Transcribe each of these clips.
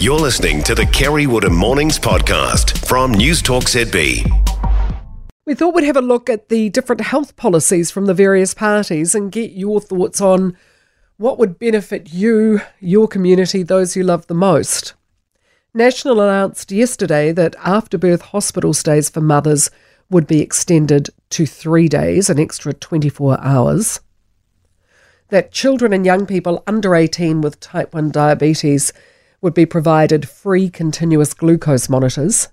You're listening to the Kerre Woodham Mornings podcast from News Talk ZB. We thought we'd have a look at the different health policies from the various parties and get your thoughts on what would benefit you, your community, those you love the most. National announced yesterday that afterbirth hospital stays for mothers would be extended to three days, an extra 24 hours. That children and young people under 18 with type 1 diabetes would be provided free continuous glucose monitors,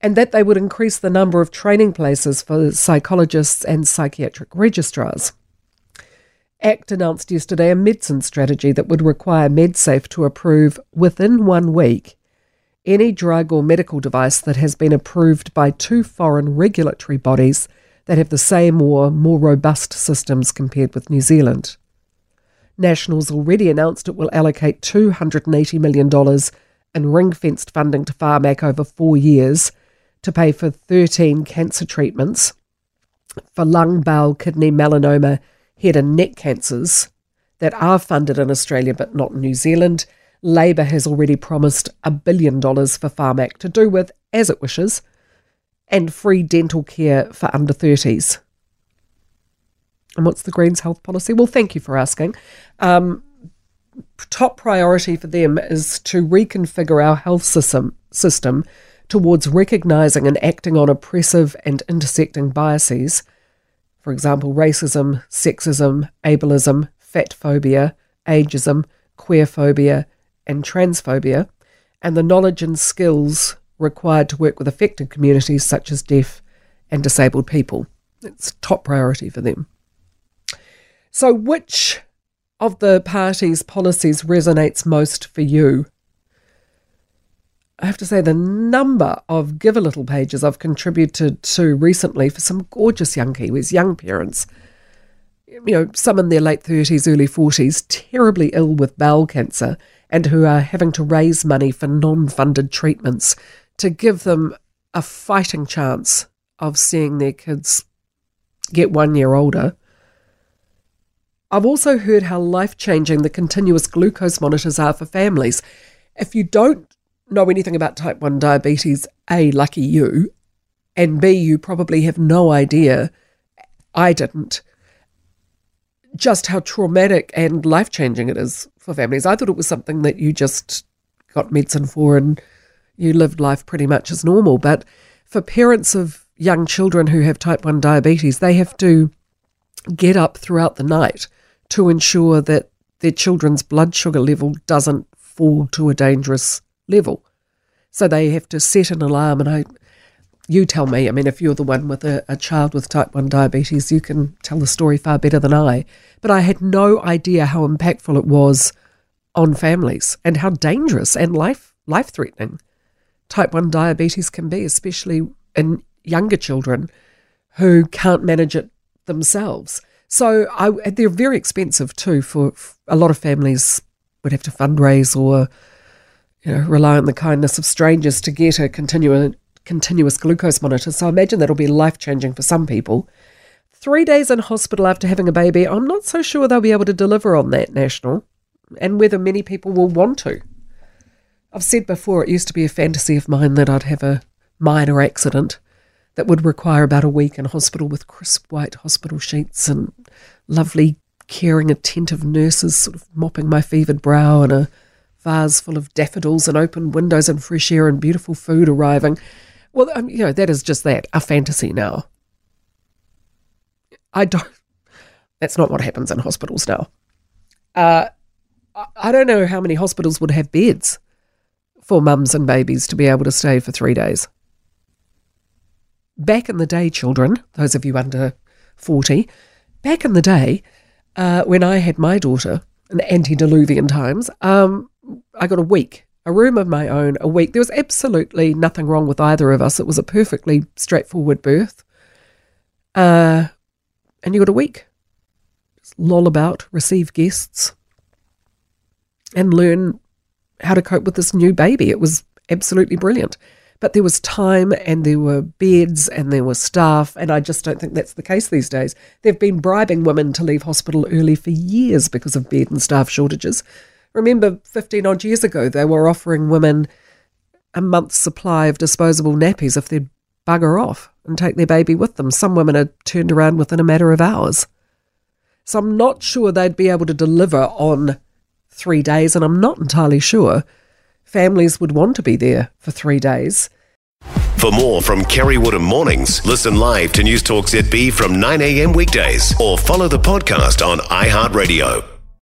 and that they would increase the number of training places for psychologists and psychiatric registrars. ACT announced yesterday a medicine strategy that would require MedSafe to approve within one week any drug or medical device that has been approved by two foreign regulatory bodies that have the same or more robust systems compared with New Zealand. Nationals already announced it will allocate $280 million in ring fenced funding to Pharmac over four years to pay for 13 cancer treatments for lung, bowel, kidney, melanoma, head, and neck cancers that are funded in Australia but not New Zealand Labour has already promised a billion dollars for Pharmac to do with as it wishes, and free dental care for under 30s. And what's the Greens health policy? Well, thank you for asking. Um, top priority for them is to reconfigure our health system, system towards recognising and acting on oppressive and intersecting biases, for example, racism, sexism, ableism, fat phobia, ageism, queerphobia, and transphobia, and the knowledge and skills required to work with affected communities such as deaf and disabled people. It's top priority for them. So, which of the party's policies resonates most for you? I have to say, the number of Give a Little pages I've contributed to recently for some gorgeous young Kiwis, young parents, you know, some in their late 30s, early 40s, terribly ill with bowel cancer, and who are having to raise money for non funded treatments to give them a fighting chance of seeing their kids get one year older. I've also heard how life changing the continuous glucose monitors are for families. If you don't know anything about type 1 diabetes, A, lucky you, and B, you probably have no idea, I didn't, just how traumatic and life changing it is for families. I thought it was something that you just got medicine for and you lived life pretty much as normal. But for parents of young children who have type 1 diabetes, they have to get up throughout the night to ensure that their children's blood sugar level doesn't fall to a dangerous level. So they have to set an alarm, and I you tell me. I mean, if you're the one with a, a, child with type 1 diabetes, you can tell the story far better than I. But I had no idea how impactful it was on families and how dangerous and life life threatening type 1 diabetes can be, especially in younger children who can't manage it themselves. So I, they're very expensive too. For, a lot of families, would have to fundraise or you know rely on the kindness of strangers to get a continuous continuous glucose monitor, so I imagine that'll be life changing for some people. Three days in hospital after having a baby, I'm not so sure they'll be able to deliver on that national, and whether many people will want to. I've said before, it used to be a fantasy of mine that I'd have a minor accident that would require about a week in hospital with crisp white hospital sheets and lovely, caring, attentive nurses sort of mopping my fevered brow and a vase full of daffodils and open windows and fresh air and beautiful food arriving. Well, um, you know, that is just that, a fantasy now. I don't, that's not what happens in hospitals now. Uh, I don't know how many hospitals would have beds for mums and babies to be able to stay for three days. Back in the day, children, those of you under 40, back in the day, uh, when I had my daughter in antediluvian times, um, I got a week a room of my own a week. There was absolutely nothing wrong with either of us. It was a perfectly straightforward birth. Uh, and you got a week. Just loll about, receive guests, and learn how to cope with this new baby. It was absolutely brilliant. But there was time and there were beds and there were staff, and I just don't think that's the case these days. They've been bribing women to leave hospital early for years because of bed and staff shortages Remember, 15 odd years ago, they were offering women a month's supply of disposable nappies if they'd bugger off and take their baby with them. Some women are turned around within a matter of hours. So I'm not sure they'd be able to deliver on three days, and I'm not entirely sure families would want to be there for three days. For more from Kerre Woodham Mornings, listen live to News Talk ZB from 9am weekdays or follow the podcast on iHeartRadio.